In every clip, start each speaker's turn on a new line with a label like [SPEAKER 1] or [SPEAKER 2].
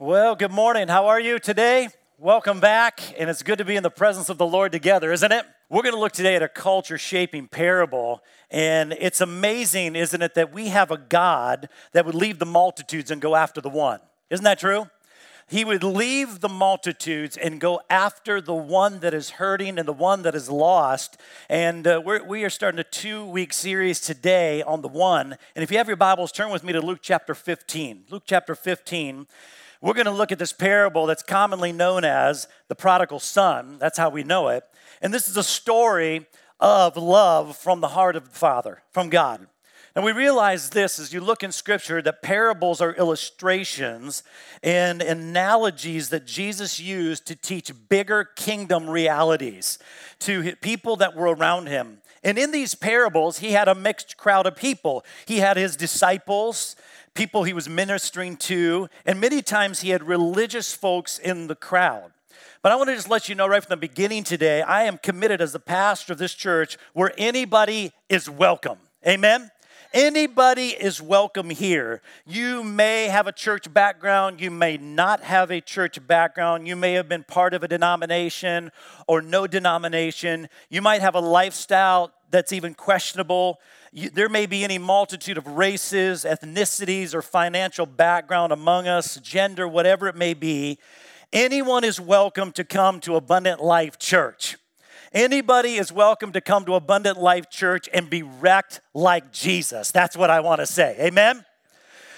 [SPEAKER 1] Well, good morning. How are you today? Welcome back, and it's good to be in the presence of the Lord together, isn't it? We're going to look today at a culture shaping parable, and it's amazing, isn't it, that we have a God that would leave the multitudes and go after the one. Isn't that true? He would leave the multitudes and go after the one that is hurting and the one that is lost. And uh, we're, we are starting a two week series today on the one. And if you have your Bibles, turn with me to Luke chapter 15. Luke chapter 15. We're going to look at this parable that's commonly known as the prodigal son. That's how we know it. And this is a story of love from the heart of the Father, from God. And we realize this as you look in Scripture that parables are illustrations and analogies that Jesus used to teach bigger kingdom realities to people that were around him. And in these parables, he had a mixed crowd of people. He had his disciples, people he was ministering to, and many times he had religious folks in the crowd. But I want to just let you know right from the beginning today, I am committed as the pastor of this church where anybody is welcome. Amen? Anybody is welcome here. You may have a church background, you may not have a church background, you may have been part of a denomination or no denomination, you might have a lifestyle that's even questionable there may be any multitude of races, ethnicities, or financial background among us, gender, whatever it may be. Anyone is welcome to come to Abundant Life Church. Anybody is welcome to come to Abundant Life Church and be wrecked like Jesus. That's what I want to say. Amen?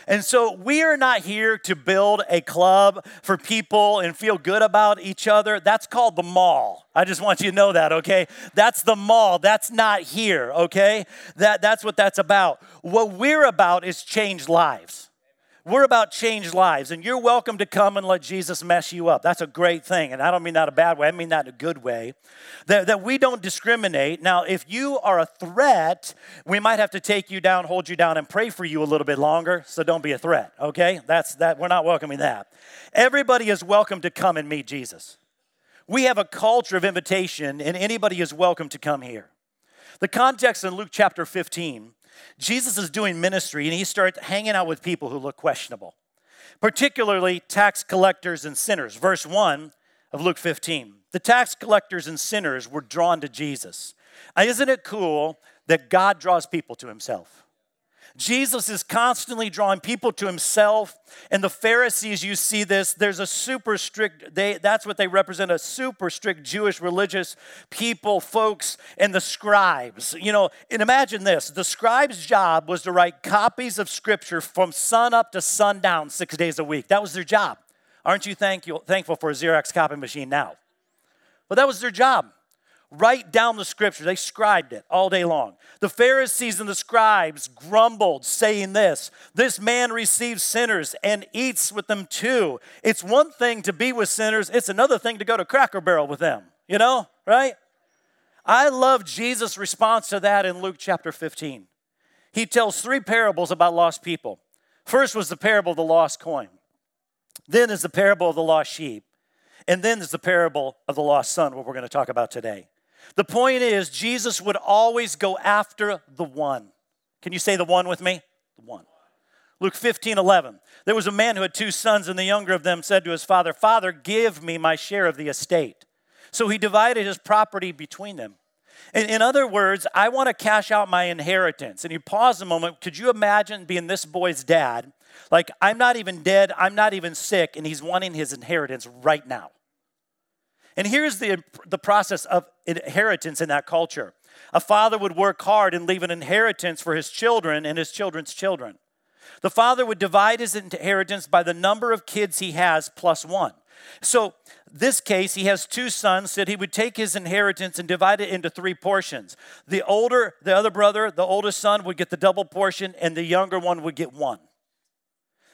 [SPEAKER 1] And so we are not here to build a club for people and feel good about each other. That's called the mall. I just want you to know that, okay? That's the mall. That's not here, okay? That, that's what that's about. What we're about is change lives. We're about changed lives, and you're welcome to come and let Jesus mess you up. That's a great thing, and I don't mean that a bad way, I mean that in a good way. That, that we don't discriminate. Now, if you are a threat, we might have to take you down, hold you down, and pray for you a little bit longer, so don't be a threat, okay? That's that, we're not welcoming that. Everybody is welcome to come and meet Jesus. We have a culture of invitation, and anybody is welcome to come here. The context in Luke chapter 15 Jesus is doing ministry and he starts hanging out with people who look questionable, particularly tax collectors and sinners. Verse 1 of Luke 15. The tax collectors and sinners were drawn to Jesus. Isn't it cool that God draws people to himself? Jesus is constantly drawing people to himself. And the Pharisees, you see this, there's a super strict, they, that's what they represent, a super strict Jewish religious people, folks, and the scribes. You know, and imagine this the scribe's job was to write copies of scripture from sun up to sundown six days a week. That was their job. Aren't you thankful, thankful for a Xerox copy machine now? Well, that was their job write down the scripture. They scribed it all day long. The Pharisees and the scribes grumbled, saying this This man receives sinners and eats with them too. It's one thing to be with sinners, it's another thing to go to Cracker Barrel with them, you know, right? I love Jesus' response to that in Luke chapter 15. He tells three parables about lost people. First was the parable of the lost coin, then is the parable of the lost sheep, and then is the parable of the lost son, what we're going to talk about today. The point is, Jesus would always go after the one. Can you say the one with me? The one. Luke 15, 11. There was a man who had two sons, and the younger of them said to his father, Father, give me my share of the estate. So he divided his property between them. In, in other words, I want to cash out my inheritance. And you pause a moment. Could you imagine being this boy's dad? Like, I'm not even dead, I'm not even sick, and he's wanting his inheritance right now. And here's the, the process of inheritance in that culture a father would work hard and leave an inheritance for his children and his children's children. The father would divide his inheritance by the number of kids he has plus one. So, this case, he has two sons, said he would take his inheritance and divide it into three portions. The older, the other brother, the oldest son would get the double portion, and the younger one would get one.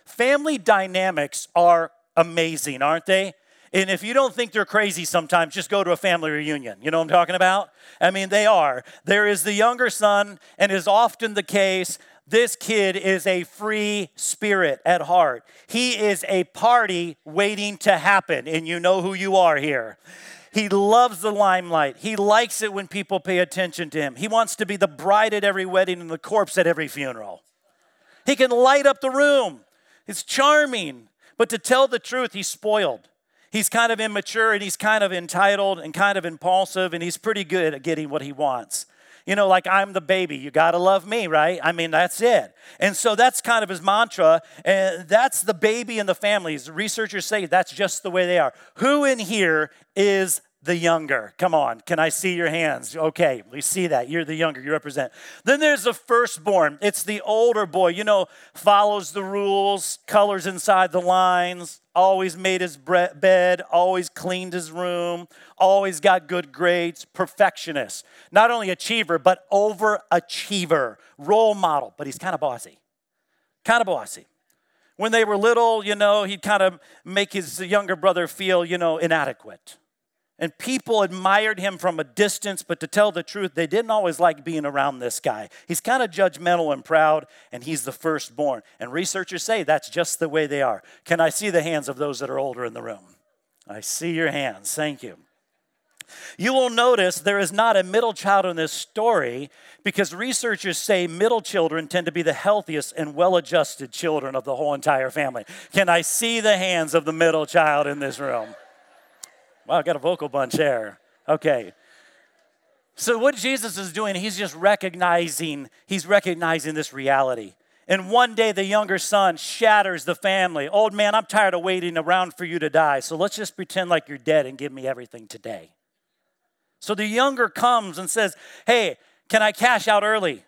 [SPEAKER 1] Family dynamics are amazing, aren't they? And if you don't think they're crazy sometimes, just go to a family reunion. You know what I'm talking about? I mean, they are. There is the younger son, and is often the case. This kid is a free spirit at heart. He is a party waiting to happen, and you know who you are here. He loves the limelight. He likes it when people pay attention to him. He wants to be the bride at every wedding and the corpse at every funeral. He can light up the room. It's charming. But to tell the truth, he's spoiled. He's kind of immature and he's kind of entitled and kind of impulsive and he's pretty good at getting what he wants. You know, like I'm the baby, you gotta love me, right? I mean, that's it. And so that's kind of his mantra, and that's the baby in the families. Researchers say that's just the way they are. Who in here is the younger. Come on, can I see your hands? Okay, we see that. You're the younger, you represent. Then there's the firstborn. It's the older boy, you know, follows the rules, colors inside the lines, always made his bed, always cleaned his room, always got good grades, perfectionist. Not only achiever, but overachiever, role model, but he's kind of bossy. Kind of bossy. When they were little, you know, he'd kind of make his younger brother feel, you know, inadequate and people admired him from a distance, but to tell the truth, they didn't always like being around this guy. He's kind of judgmental and proud, and he's the firstborn. And researchers say that's just the way they are. Can I see the hands of those that are older in the room? I see your hands. Thank you. You will notice there is not a middle child in this story because researchers say middle children tend to be the healthiest and well adjusted children of the whole entire family. Can I see the hands of the middle child in this room? Wow, I got a vocal bunch there. Okay. So what Jesus is doing, he's just recognizing, he's recognizing this reality. And one day the younger son shatters the family. Old man, I'm tired of waiting around for you to die. So let's just pretend like you're dead and give me everything today. So the younger comes and says, Hey, can I cash out early?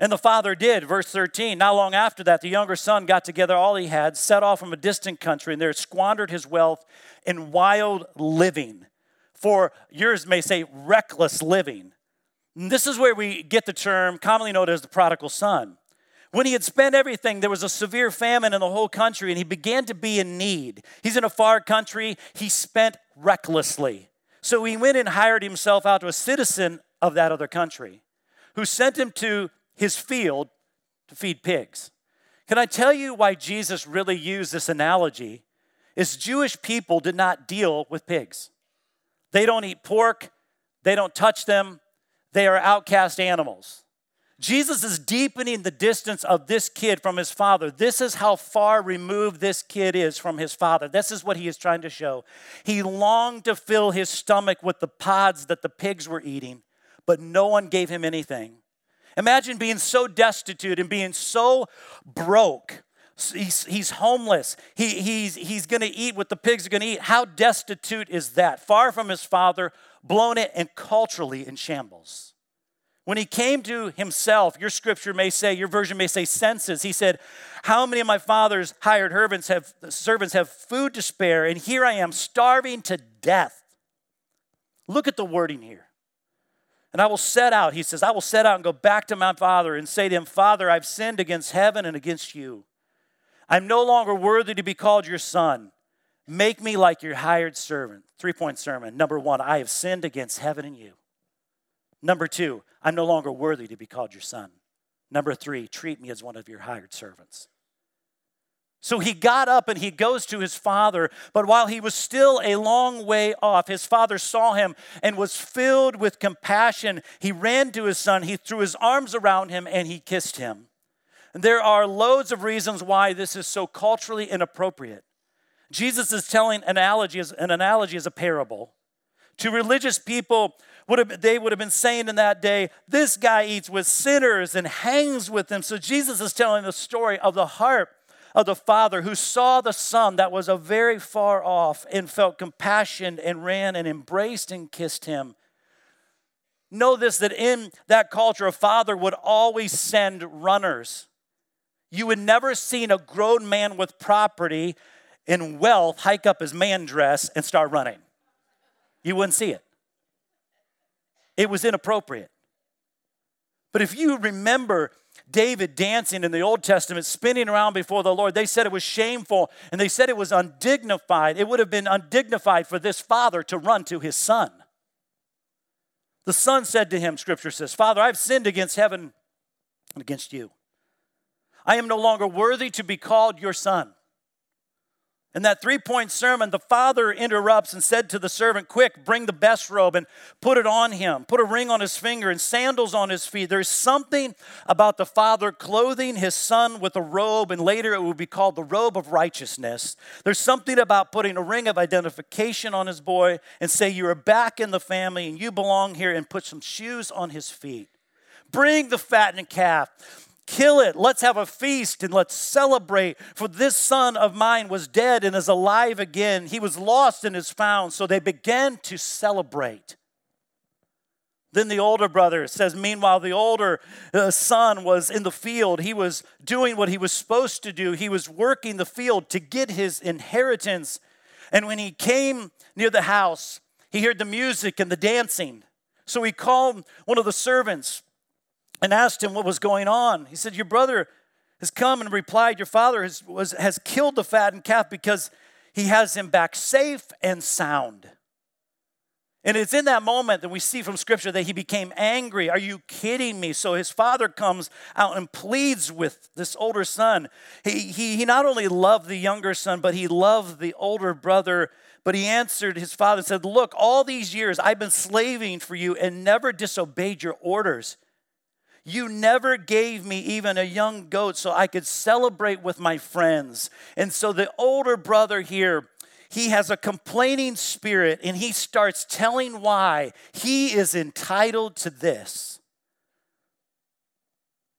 [SPEAKER 1] And the father did, verse 13. Not long after that, the younger son got together all he had, set off from a distant country, and there squandered his wealth in wild living. For yours may say reckless living. And this is where we get the term commonly known as the prodigal son. When he had spent everything, there was a severe famine in the whole country, and he began to be in need. He's in a far country, he spent recklessly. So he went and hired himself out to a citizen of that other country who sent him to his field to feed pigs. Can I tell you why Jesus really used this analogy? Is Jewish people did not deal with pigs. They don't eat pork, they don't touch them, they are outcast animals. Jesus is deepening the distance of this kid from his father. This is how far removed this kid is from his father. This is what he is trying to show. He longed to fill his stomach with the pods that the pigs were eating, but no one gave him anything. Imagine being so destitute and being so broke. He's, he's homeless. He, he's, he's going to eat what the pigs are going to eat. How destitute is that? Far from his father, blown it, and culturally in shambles. When he came to himself, your scripture may say, your version may say senses. He said, How many of my father's hired servants have, servants have food to spare, and here I am starving to death? Look at the wording here. And I will set out, he says, I will set out and go back to my father and say to him, Father, I've sinned against heaven and against you. I'm no longer worthy to be called your son. Make me like your hired servant. Three point sermon. Number one, I have sinned against heaven and you. Number two, I'm no longer worthy to be called your son. Number three, treat me as one of your hired servants. So he got up and he goes to his father. But while he was still a long way off, his father saw him and was filled with compassion. He ran to his son, he threw his arms around him, and he kissed him. And there are loads of reasons why this is so culturally inappropriate. Jesus is telling an analogy an analogy as a parable. To religious people, would have, they would have been saying in that day, This guy eats with sinners and hangs with them. So Jesus is telling the story of the heart of the father who saw the son that was a very far off and felt compassion and ran and embraced and kissed him. Know this that in that culture, a father would always send runners. You would never seen a grown man with property and wealth hike up his man dress and start running. You wouldn't see it. It was inappropriate. But if you remember David dancing in the Old Testament, spinning around before the Lord, they said it was shameful and they said it was undignified. It would have been undignified for this father to run to his son. The son said to him, Scripture says, Father, I've sinned against heaven and against you. I am no longer worthy to be called your son. In that three point sermon, the father interrupts and said to the servant, Quick, bring the best robe and put it on him. Put a ring on his finger and sandals on his feet. There's something about the father clothing his son with a robe, and later it will be called the robe of righteousness. There's something about putting a ring of identification on his boy and say, You are back in the family and you belong here, and put some shoes on his feet. Bring the fattened calf Kill it. Let's have a feast and let's celebrate. For this son of mine was dead and is alive again. He was lost and is found. So they began to celebrate. Then the older brother says, Meanwhile, the older uh, son was in the field. He was doing what he was supposed to do. He was working the field to get his inheritance. And when he came near the house, he heard the music and the dancing. So he called one of the servants and asked him what was going on. He said, Your brother has come and replied, Your father has, was, has killed the fattened calf because he has him back safe and sound. And it's in that moment that we see from scripture that he became angry. Are you kidding me? So his father comes out and pleads with this older son. He, he, he not only loved the younger son, but he loved the older brother. But he answered his father and said, Look, all these years I've been slaving for you and never disobeyed your orders. You never gave me even a young goat so I could celebrate with my friends. And so the older brother here, he has a complaining spirit and he starts telling why he is entitled to this.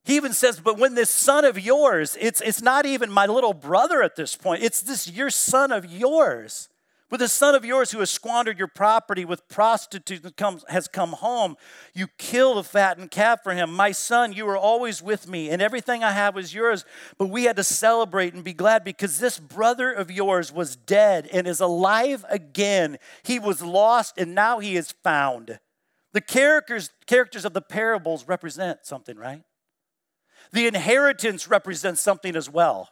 [SPEAKER 1] He even says, But when this son of yours, it's, it's not even my little brother at this point, it's this your son of yours. With a son of yours who has squandered your property with prostitutes and has come home, you killed a fattened calf for him. My son, you were always with me, and everything I have was yours. But we had to celebrate and be glad because this brother of yours was dead and is alive again. He was lost, and now he is found. The characters, characters of the parables represent something, right? The inheritance represents something as well.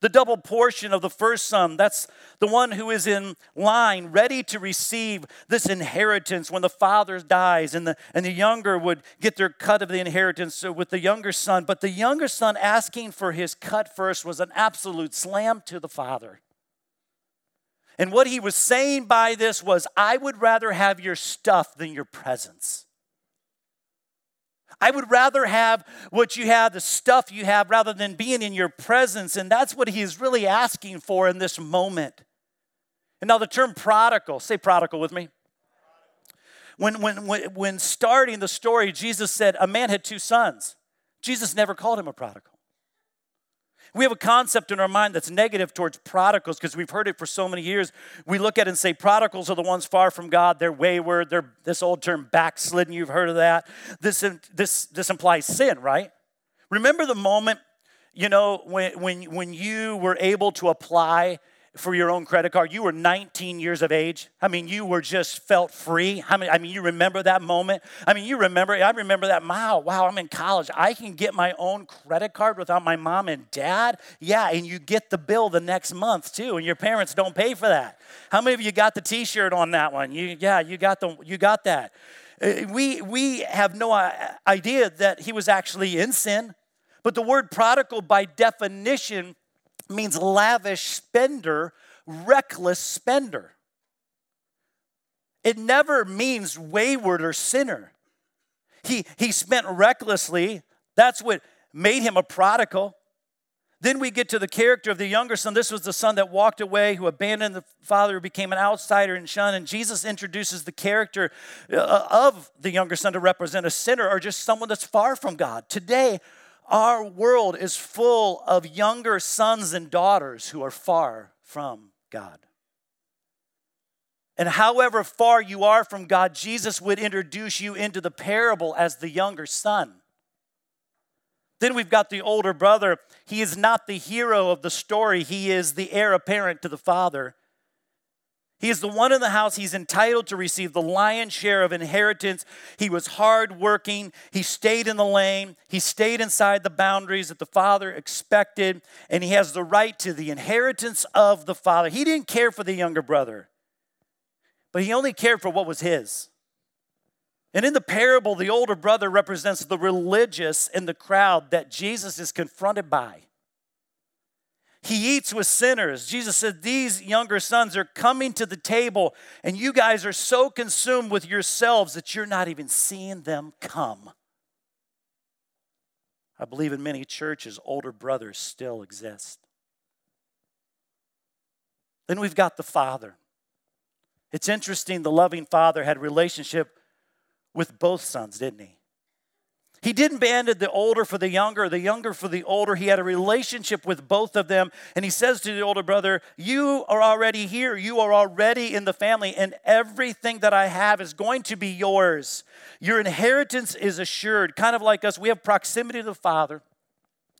[SPEAKER 1] The double portion of the first son, that's the one who is in line, ready to receive this inheritance when the father dies, and the, and the younger would get their cut of the inheritance with the younger son. But the younger son asking for his cut first was an absolute slam to the father. And what he was saying by this was, I would rather have your stuff than your presence. I would rather have what you have, the stuff you have, rather than being in your presence. And that's what he's really asking for in this moment. And now the term prodigal, say prodigal with me. When, when, when, when starting the story, Jesus said a man had two sons. Jesus never called him a prodigal. We have a concept in our mind that's negative towards prodigals because we've heard it for so many years. We look at it and say prodigals are the ones far from God. They're wayward. They're this old term backslidden. You've heard of that. This, this, this implies sin, right? Remember the moment, you know, when, when, when you were able to apply for your own credit card. You were 19 years of age. I mean, you were just felt free. I mean, I mean, you remember that moment. I mean, you remember. I remember that. Wow, wow! I'm in college. I can get my own credit card without my mom and dad. Yeah, and you get the bill the next month too, and your parents don't pay for that. How many of you got the T-shirt on that one? You, yeah, you got the, you got that. Uh, we we have no uh, idea that he was actually in sin, but the word prodigal, by definition means lavish spender, reckless spender. It never means wayward or sinner. He, he spent recklessly. That's what made him a prodigal. Then we get to the character of the younger son. This was the son that walked away, who abandoned the father, who became an outsider and shunned. And Jesus introduces the character uh, of the younger son to represent a sinner or just someone that's far from God. Today, our world is full of younger sons and daughters who are far from God. And however far you are from God, Jesus would introduce you into the parable as the younger son. Then we've got the older brother. He is not the hero of the story, he is the heir apparent to the father. He is the one in the house. He's entitled to receive the lion's share of inheritance. He was hardworking. He stayed in the lane. He stayed inside the boundaries that the father expected. And he has the right to the inheritance of the father. He didn't care for the younger brother, but he only cared for what was his. And in the parable, the older brother represents the religious in the crowd that Jesus is confronted by. He eats with sinners. Jesus said, These younger sons are coming to the table, and you guys are so consumed with yourselves that you're not even seeing them come. I believe in many churches, older brothers still exist. Then we've got the Father. It's interesting, the loving Father had relationship with both sons, didn't he? He didn't banded the older for the younger, the younger for the older. He had a relationship with both of them. And he says to the older brother, You are already here. You are already in the family, and everything that I have is going to be yours. Your inheritance is assured. Kind of like us, we have proximity to the Father.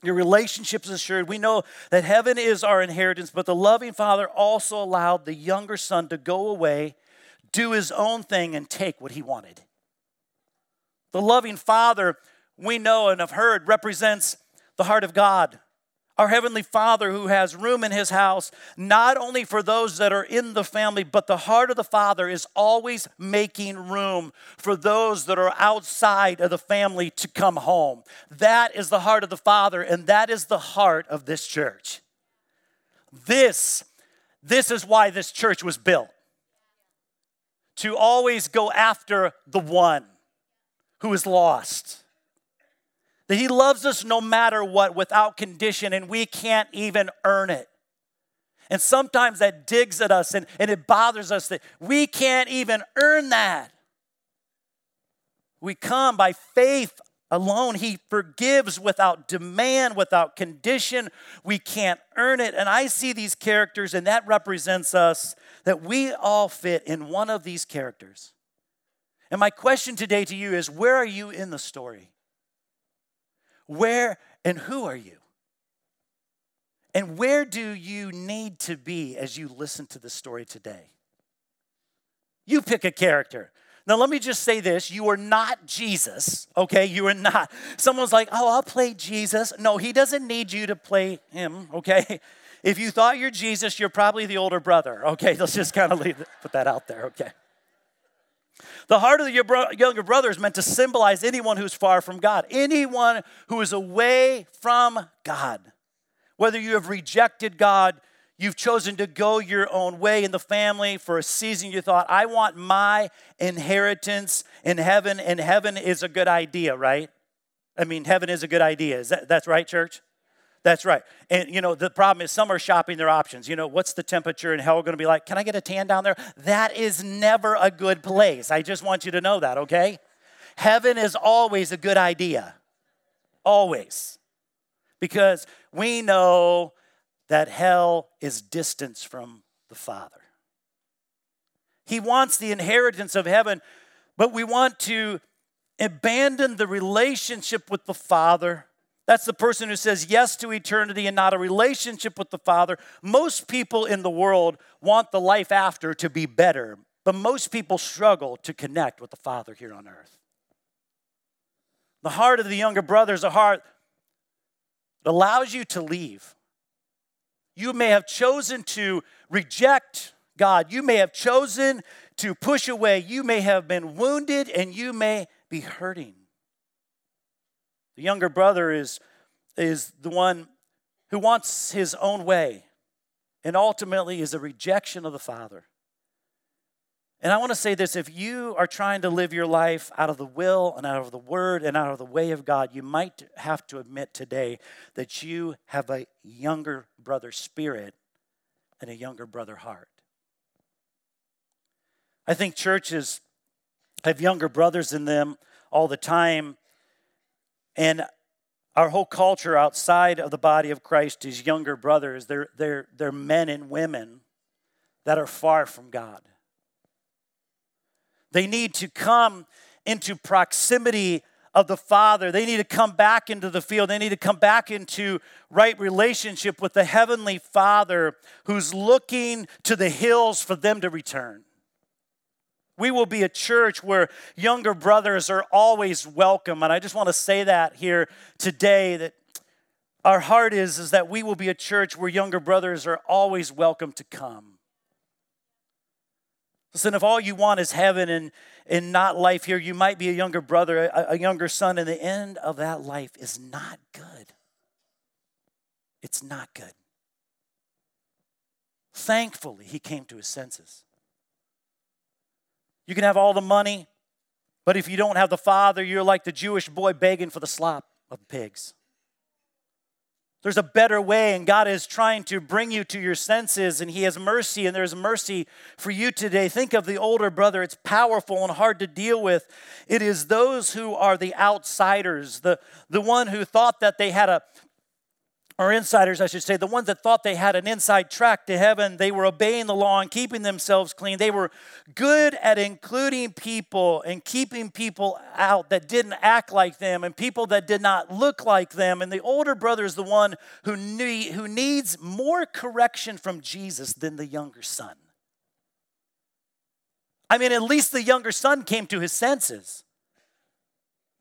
[SPEAKER 1] Your relationship is assured. We know that heaven is our inheritance, but the loving Father also allowed the younger son to go away, do his own thing, and take what he wanted. The loving Father, we know and have heard, represents the heart of God. Our Heavenly Father, who has room in His house, not only for those that are in the family, but the heart of the Father is always making room for those that are outside of the family to come home. That is the heart of the Father, and that is the heart of this church. This, this is why this church was built to always go after the one who is lost. That He loves us no matter what, without condition, and we can't even earn it. And sometimes that digs at us and, and it bothers us that we can't even earn that. We come by faith alone. He forgives without demand, without condition. We can't earn it. And I see these characters, and that represents us that we all fit in one of these characters. And my question today to you is where are you in the story? Where and who are you? And where do you need to be as you listen to the story today? You pick a character. Now, let me just say this you are not Jesus, okay? You are not. Someone's like, oh, I'll play Jesus. No, he doesn't need you to play him, okay? If you thought you're Jesus, you're probably the older brother, okay? Let's just kind of leave, put that out there, okay? The heart of the younger brother is meant to symbolize anyone who's far from God, anyone who is away from God. Whether you have rejected God, you've chosen to go your own way in the family for a season, you thought, I want my inheritance in heaven, and heaven is a good idea, right? I mean, heaven is a good idea. Is that, that's right, church? That's right. And you know, the problem is some are shopping their options. You know, what's the temperature in hell going to be like? Can I get a tan down there? That is never a good place. I just want you to know that, okay? Heaven is always a good idea. Always. Because we know that hell is distance from the Father. He wants the inheritance of heaven, but we want to abandon the relationship with the Father that's the person who says yes to eternity and not a relationship with the Father. Most people in the world want the life after to be better, but most people struggle to connect with the Father here on earth. The heart of the younger brother is a heart that allows you to leave. You may have chosen to reject God. You may have chosen to push away. You may have been wounded and you may be hurting. The younger brother is, is the one who wants his own way and ultimately is a rejection of the Father. And I want to say this if you are trying to live your life out of the will and out of the word and out of the way of God, you might have to admit today that you have a younger brother spirit and a younger brother heart. I think churches have younger brothers in them all the time and our whole culture outside of the body of Christ is younger brothers. They're, they're, they're men and women that are far from God. They need to come into proximity of the Father. They need to come back into the field. They need to come back into right relationship with the Heavenly Father who's looking to the hills for them to return. We will be a church where younger brothers are always welcome. And I just want to say that here today that our heart is, is that we will be a church where younger brothers are always welcome to come. Listen, if all you want is heaven and, and not life here, you might be a younger brother, a, a younger son, and the end of that life is not good. It's not good. Thankfully, he came to his senses. You can have all the money, but if you don't have the father, you're like the Jewish boy begging for the slop of pigs. There's a better way, and God is trying to bring you to your senses, and He has mercy, and there's mercy for you today. Think of the older brother. It's powerful and hard to deal with. It is those who are the outsiders, the, the one who thought that they had a or insiders, I should say, the ones that thought they had an inside track to heaven, they were obeying the law and keeping themselves clean. They were good at including people and keeping people out that didn't act like them and people that did not look like them. And the older brother is the one who, need, who needs more correction from Jesus than the younger son. I mean, at least the younger son came to his senses.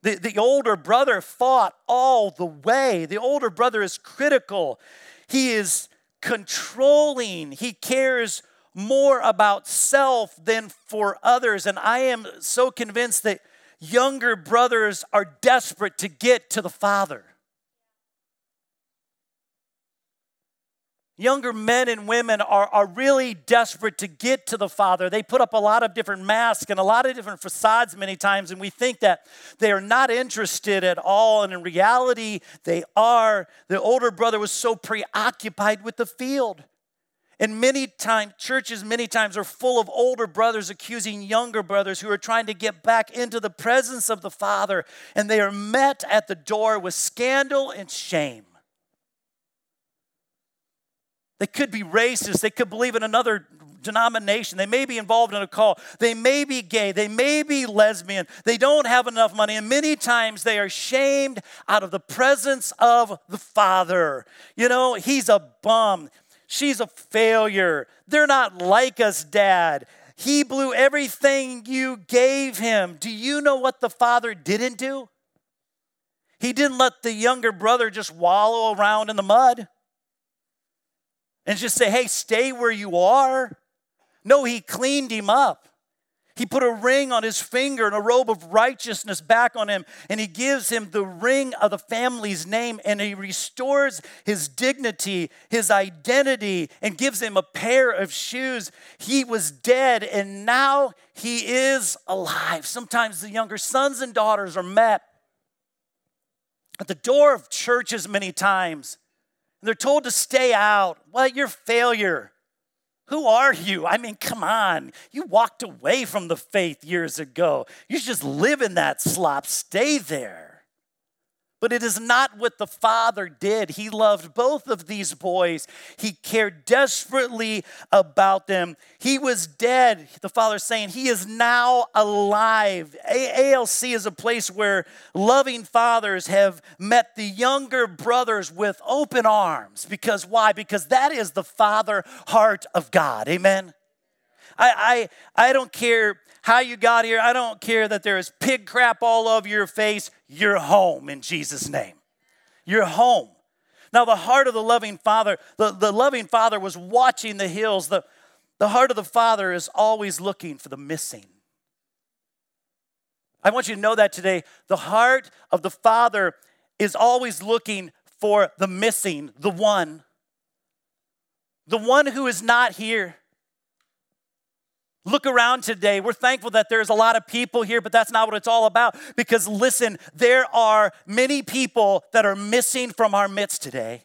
[SPEAKER 1] The, the older brother fought all the way. The older brother is critical. He is controlling. He cares more about self than for others. And I am so convinced that younger brothers are desperate to get to the Father. Younger men and women are, are really desperate to get to the Father. They put up a lot of different masks and a lot of different facades many times, and we think that they are not interested at all. And in reality, they are. The older brother was so preoccupied with the field. And many times, churches many times are full of older brothers accusing younger brothers who are trying to get back into the presence of the Father, and they are met at the door with scandal and shame. They could be racist. They could believe in another denomination. They may be involved in a call. They may be gay. They may be lesbian. They don't have enough money. And many times they are shamed out of the presence of the Father. You know, he's a bum. She's a failure. They're not like us, Dad. He blew everything you gave him. Do you know what the Father didn't do? He didn't let the younger brother just wallow around in the mud and just say, hey, stay where you are. No, he cleaned him up. He put a ring on his finger and a robe of righteousness back on him, and he gives him the ring of the family's name, and he restores his dignity, his identity, and gives him a pair of shoes. He was dead, and now he is alive. Sometimes the younger sons and daughters are met at the door of churches many times they're told to stay out. Well, you're failure. Who are you? I mean, come on. You walked away from the faith years ago. You just live in that slop. Stay there. But it is not what the father did. He loved both of these boys. He cared desperately about them. He was dead, the father saying, He is now alive. A- ALC is a place where loving fathers have met the younger brothers with open arms. Because why? Because that is the father heart of God. Amen. I, I, I don't care how you got here. I don't care that there is pig crap all over your face. You're home in Jesus' name. You're home. Now, the heart of the loving father, the, the loving father was watching the hills. The, the heart of the father is always looking for the missing. I want you to know that today. The heart of the father is always looking for the missing, the one, the one who is not here. Look around today. We're thankful that there's a lot of people here, but that's not what it's all about. Because listen, there are many people that are missing from our midst today.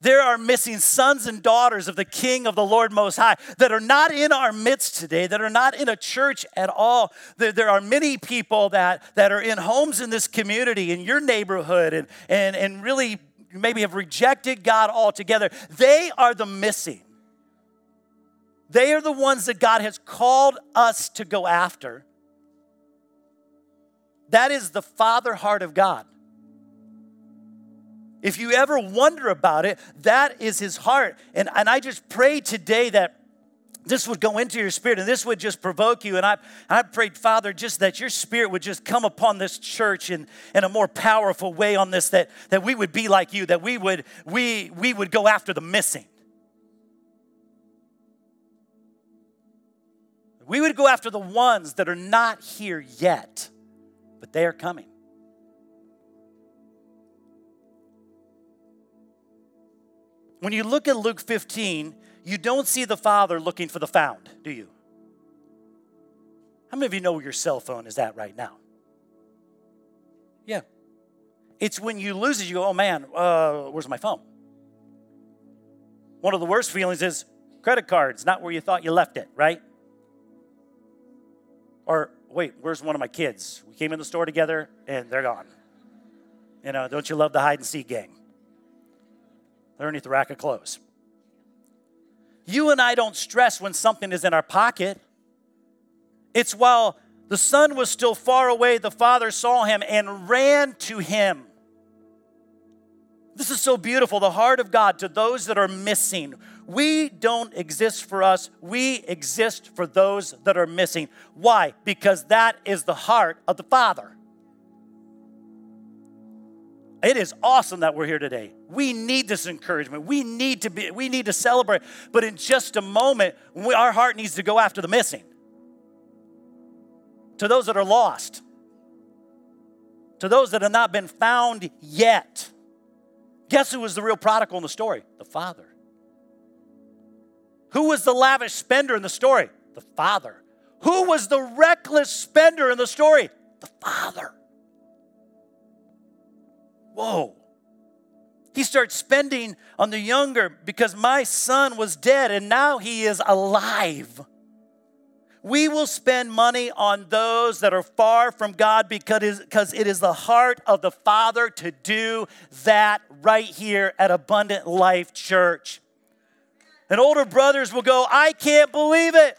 [SPEAKER 1] There are missing sons and daughters of the King of the Lord Most High that are not in our midst today, that are not in a church at all. There, there, are many people that, that are in homes in this community, in your neighborhood, and, and, and really maybe have rejected God altogether. They are the missing. They are the ones that God has called us to go after. That is the father heart of God. If you ever wonder about it, that is his heart. And, and I just pray today that this would go into your spirit and this would just provoke you. And I, I prayed, Father, just that your spirit would just come upon this church in, in a more powerful way on this, that, that we would be like you, that we would, we, we would go after the missing. We would go after the ones that are not here yet, but they are coming. When you look at Luke 15, you don't see the father looking for the found, do you? How many of you know where your cell phone is at right now? Yeah. It's when you lose it, you go, oh man, uh, where's my phone? One of the worst feelings is credit cards, not where you thought you left it, right? Or, wait, where's one of my kids? We came in the store together and they're gone. You know, don't you love the hide and seek gang? They're underneath the rack of clothes. You and I don't stress when something is in our pocket. It's while the son was still far away, the father saw him and ran to him. This is so beautiful. The heart of God to those that are missing. We don't exist for us, we exist for those that are missing. Why? Because that is the heart of the Father. It is awesome that we're here today. We need this encouragement. We need to be we need to celebrate. But in just a moment, we, our heart needs to go after the missing. To those that are lost. To those that have not been found yet. Guess who was the real prodigal in the story? The father. Who was the lavish spender in the story? The father. Who was the reckless spender in the story? The father. Whoa. He starts spending on the younger because my son was dead and now he is alive. We will spend money on those that are far from God because it is the heart of the Father to do that right here at Abundant Life Church. And older brothers will go, I can't believe it.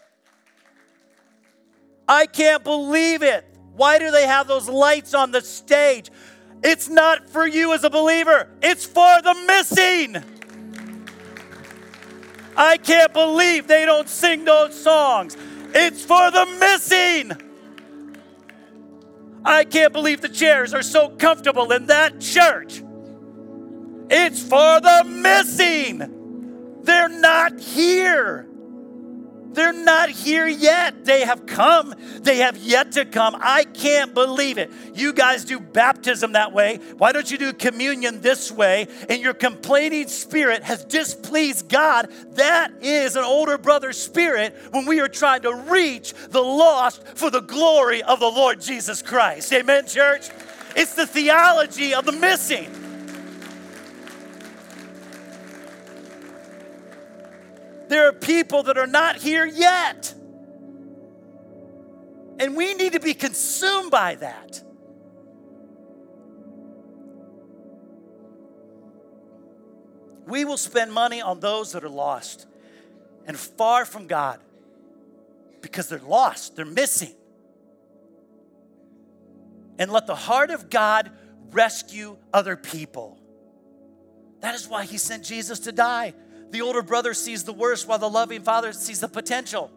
[SPEAKER 1] I can't believe it. Why do they have those lights on the stage? It's not for you as a believer, it's for the missing. I can't believe they don't sing those songs. It's for the missing. I can't believe the chairs are so comfortable in that church. It's for the missing. They're not here. They're not here yet. They have come. They have yet to come. I can't believe it. You guys do baptism that way. Why don't you do communion this way? And your complaining spirit has displeased God. That is an older brother spirit when we are trying to reach the lost for the glory of the Lord Jesus Christ. Amen, church? It's the theology of the missing. There are people that are not here yet. And we need to be consumed by that. We will spend money on those that are lost and far from God because they're lost, they're missing. And let the heart of God rescue other people. That is why he sent Jesus to die the older brother sees the worst while the loving father sees the potential.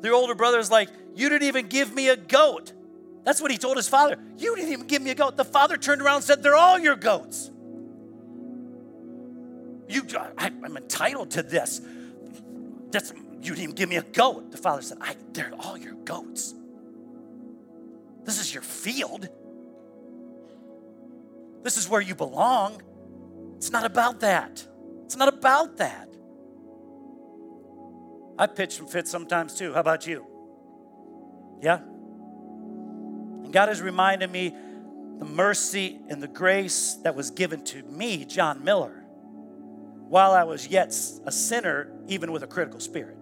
[SPEAKER 1] The older brother is like, You didn't even give me a goat. That's what he told his father. You didn't even give me a goat. The father turned around and said, They're all your goats. You, I, am entitled to this. That's, you didn't even give me a goat. The father said, I, They're all your goats. This is your field. This is where you belong. It's not about that. It's not about that. I pitch and fit sometimes too. How about you? Yeah? And God has reminded me the mercy and the grace that was given to me, John Miller, while I was yet a sinner, even with a critical spirit.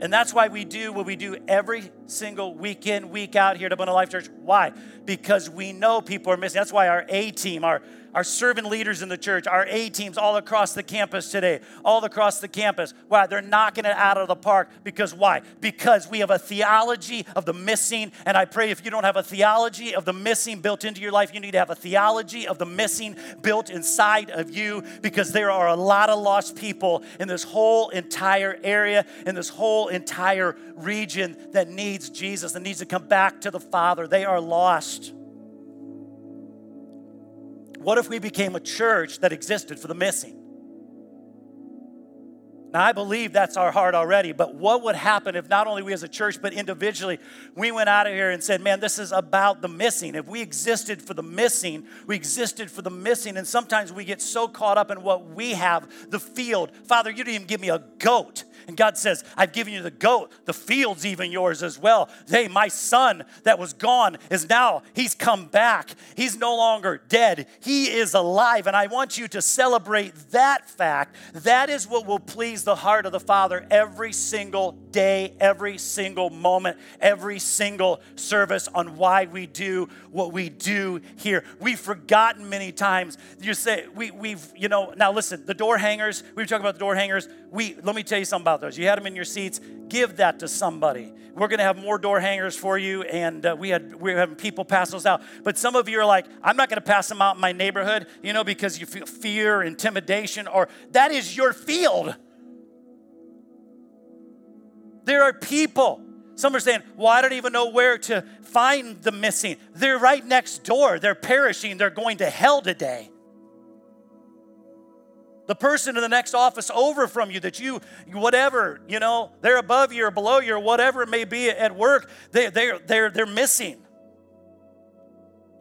[SPEAKER 1] And that's why we do what we do every single week in, week out here at Abundant Life Church. Why? Because we know people are missing. That's why our A team, our our servant leaders in the church, our A teams all across the campus today, all across the campus. Wow, they're knocking it out of the park because why? Because we have a theology of the missing. And I pray if you don't have a theology of the missing built into your life, you need to have a theology of the missing built inside of you because there are a lot of lost people in this whole entire area, in this whole entire region that needs Jesus, that needs to come back to the Father. They are lost. What if we became a church that existed for the missing? Now, I believe that's our heart already, but what would happen if not only we as a church, but individually, we went out of here and said, man, this is about the missing. If we existed for the missing, we existed for the missing. And sometimes we get so caught up in what we have the field. Father, you didn't even give me a goat. And God says, I've given you the goat, the field's even yours as well. Hey, my son that was gone is now, he's come back. He's no longer dead, he is alive. And I want you to celebrate that fact. That is what will please the heart of the Father every single day, every single moment, every single service on why we do what we do here. We've forgotten many times. You say, we, we've, you know, now listen, the door hangers, we were talking about the door hangers. We, let me tell you something about those. You had them in your seats, give that to somebody. We're going to have more door hangers for you, and uh, we had we're having people pass those out. But some of you are like, I'm not going to pass them out in my neighborhood, you know, because you feel fear, intimidation, or that is your field. There are people. Some are saying, Well, I don't even know where to find the missing. They're right next door. They're perishing. They're going to hell today. The person in the next office over from you that you, whatever, you know, they're above you or below you or whatever it may be at work, they, they're, they're, they're missing.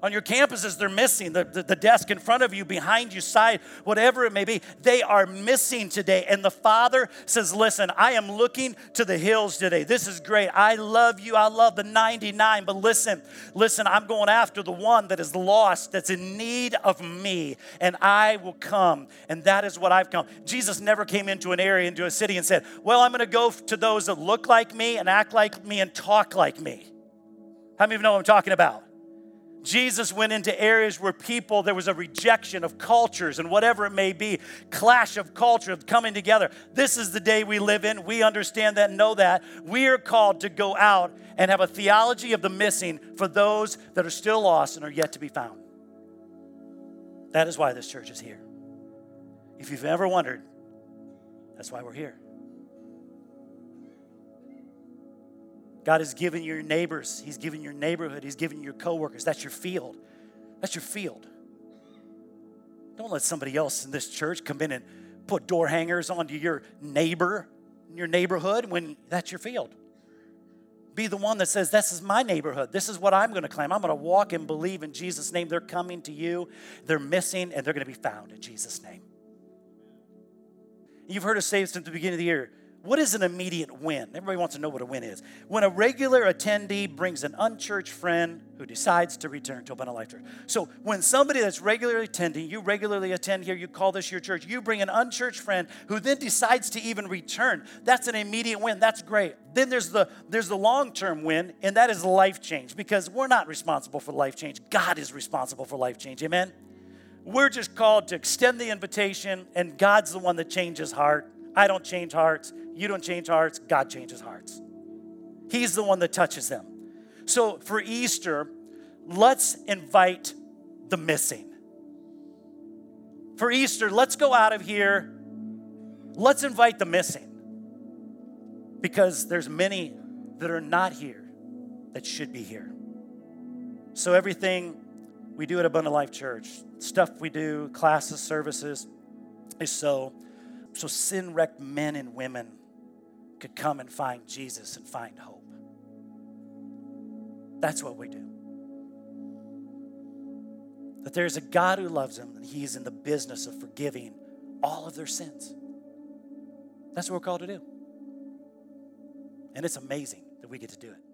[SPEAKER 1] On your campuses, they're missing. The, the, the, desk in front of you, behind you, side, whatever it may be, they are missing today. And the Father says, Listen, I am looking to the hills today. This is great. I love you. I love the 99. But listen, listen, I'm going after the one that is lost, that's in need of me, and I will come. And that is what I've come. Jesus never came into an area, into a city, and said, Well, I'm going to go to those that look like me and act like me and talk like me. How many of you know what I'm talking about? Jesus went into areas where people, there was a rejection of cultures and whatever it may be, clash of culture coming together. This is the day we live in. We understand that, know that. We are called to go out and have a theology of the missing for those that are still lost and are yet to be found. That is why this church is here. If you've ever wondered, that's why we're here. God has given you your neighbors, He's given your neighborhood, He's given your coworkers. That's your field. That's your field. Don't let somebody else in this church come in and put door hangers onto your neighbor, in your neighborhood, when that's your field. Be the one that says, This is my neighborhood. This is what I'm going to claim. I'm going to walk and believe in Jesus' name. They're coming to you, they're missing, and they're going to be found in Jesus' name. You've heard us say since the beginning of the year what is an immediate win? Everybody wants to know what a win is. When a regular attendee brings an unchurched friend who decides to return to Abundant Life Church. So when somebody that's regularly attending, you regularly attend here, you call this your church, you bring an unchurched friend who then decides to even return. That's an immediate win. That's great. Then there's the there's the long-term win, and that is life change because we're not responsible for life change. God is responsible for life change. Amen. We're just called to extend the invitation, and God's the one that changes heart. I don't change hearts. You don't change hearts, God changes hearts. He's the one that touches them. So for Easter, let's invite the missing. For Easter, let's go out of here. Let's invite the missing. Because there's many that are not here that should be here. So everything we do at Abundant Life Church, stuff we do, classes, services, is so so sin wrecked men and women could come and find Jesus and find hope. That's what we do. That there's a God who loves them and He's in the business of forgiving all of their sins. That's what we're called to do. And it's amazing that we get to do it.